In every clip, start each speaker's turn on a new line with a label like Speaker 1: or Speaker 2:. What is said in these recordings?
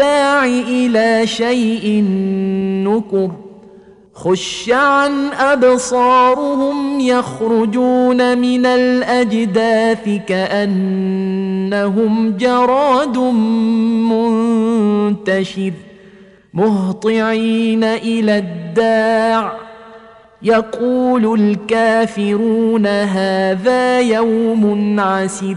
Speaker 1: الداع إلى شيء نكر خش عن أبصارهم يخرجون من الأجداث كأنهم جراد منتشر مهطعين إلى الداع. يقول الكافرون هذا يوم عسر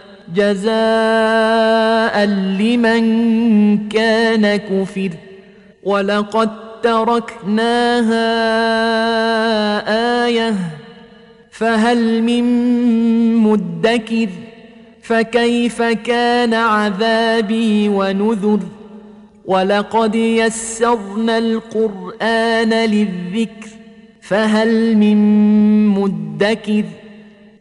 Speaker 1: جزاء لمن كان كفر ولقد تركناها آية فهل من مدكر فكيف كان عذابي ونذر ولقد يسرنا القرآن للذكر فهل من مدكر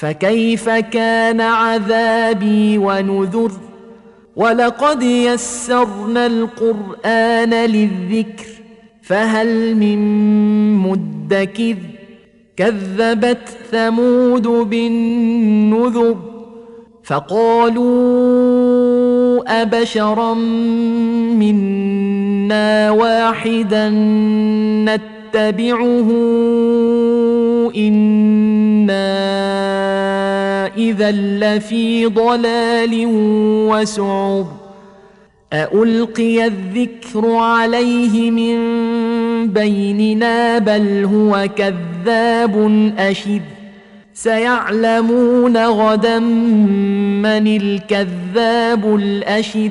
Speaker 1: فكيف كان عذابي ونذر؟ ولقد يسرنا القرآن للذكر فهل من مدكر؟ كذبت ثمود بالنذر فقالوا أبشرا منا واحدا نتبعه أنا اذا لفي ضلال وسعر االقي الذكر عليه من بيننا بل هو كذاب اشر سيعلمون غدا من الكذاب الاشر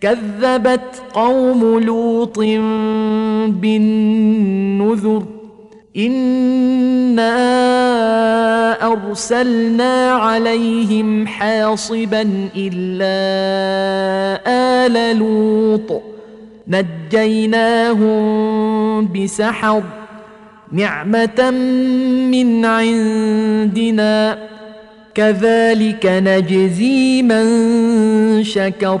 Speaker 1: كذبت قوم لوط بالنذر إنا أرسلنا عليهم حاصبا إلا آل لوط نجيناهم بسحر نعمة من عندنا كذلك نجزي من شكر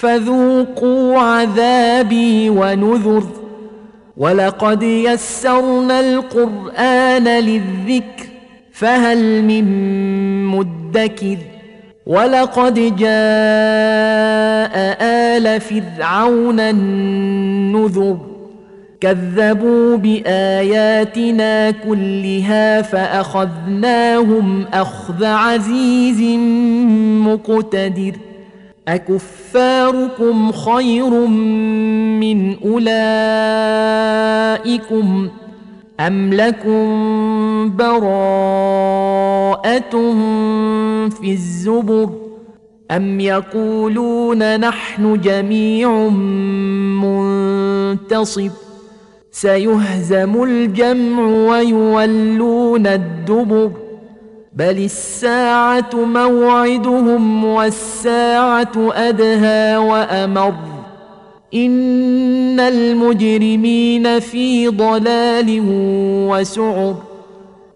Speaker 1: فذوقوا عذابي ونذر. ولقد يسرنا القرآن للذكر فهل من مدكر؟ ولقد جاء آل فرعون النذر. كذبوا بآياتنا كلها فأخذناهم أخذ عزيز مقتدر. أكفاركم خير من أولئكم أم لكم براءة في الزبر أم يقولون نحن جميع منتصب سيهزم الجمع ويولون الدبر بل الساعة موعدهم والساعة ادهى وامر ان المجرمين في ضلال وسعر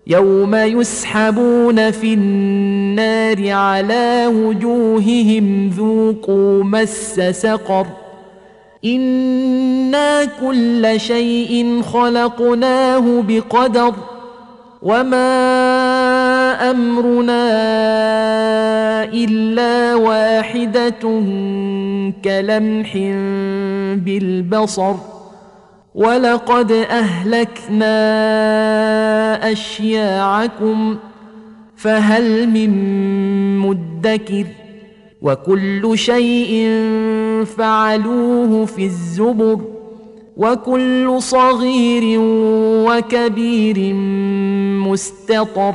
Speaker 1: يوم يسحبون في النار على وجوههم ذوقوا مس سقر أنا كل شيء خلقناه بقدر أمرنا إلا واحدة كلمح بالبصر ولقد أهلكنا أشياعكم فهل من مدكر وكل شيء فعلوه في الزبر وكل صغير وكبير مستطر